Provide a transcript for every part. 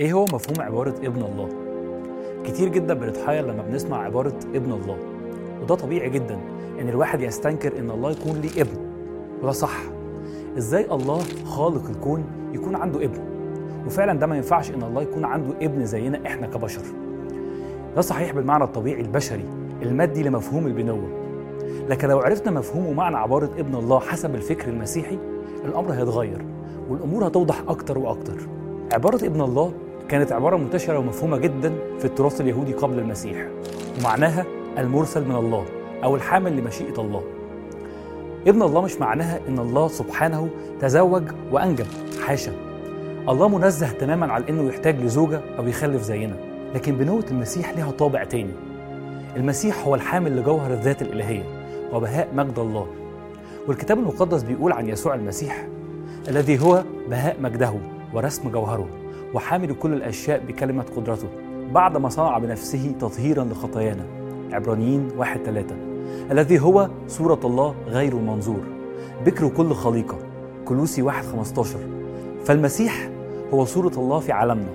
إيه هو مفهوم عبارة ابن الله؟ كتير جدا بنتحير لما بنسمع عبارة ابن الله وده طبيعي جدا إن الواحد يستنكر إن الله يكون ليه ابن وده صح. إزاي الله خالق الكون يكون عنده ابن؟ وفعلا ده ما ينفعش إن الله يكون عنده ابن زينا إحنا كبشر. ده صحيح بالمعنى الطبيعي البشري المادي لمفهوم البنوة. لكن لو عرفنا مفهوم ومعنى عبارة ابن الله حسب الفكر المسيحي الأمر هيتغير والأمور هتوضح أكتر وأكتر. عبارة ابن الله كانت عبارة منتشرة ومفهومة جدا في التراث اليهودي قبل المسيح ومعناها المرسل من الله أو الحامل لمشيئة الله. ابن الله مش معناها إن الله سبحانه تزوج وأنجب حاشا. الله منزه تماما عن إنه يحتاج لزوجة أو يخلف زينا لكن بنوة المسيح لها طابع تاني. المسيح هو الحامل لجوهر الذات الإلهية وبهاء مجد الله. والكتاب المقدس بيقول عن يسوع المسيح الذي هو بهاء مجده. ورسم جوهره وحامل كل الأشياء بكلمة قدرته بعد ما صنع بنفسه تطهيرا لخطايانا. عبرانيين واحد ثلاثة الذي هو صورة الله غير المنظور بكر كل خليقة. كلوسي واحد خمستاشر. فالمسيح هو صورة الله في عالمنا.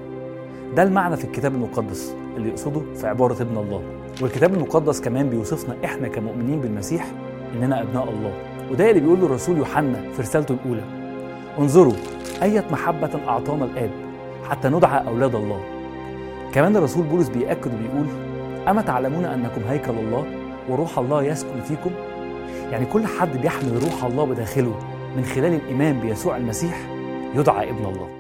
ده المعنى في الكتاب المقدس اللي يقصده في عبارة ابن الله. والكتاب المقدس كمان بيوصفنا إحنا كمؤمنين بالمسيح إننا أبناء الله. وده اللي بيقوله الرسول يوحنا في رسالته الأولى. انظروا أية محبة أعطانا الآب حتى ندعى أولاد الله. كمان الرسول بولس بيأكد وبيقول أما تعلمون أنكم هيكل الله وروح الله يسكن فيكم؟ يعني كل حد بيحمل روح الله بداخله من خلال الإيمان بيسوع المسيح يدعى ابن الله.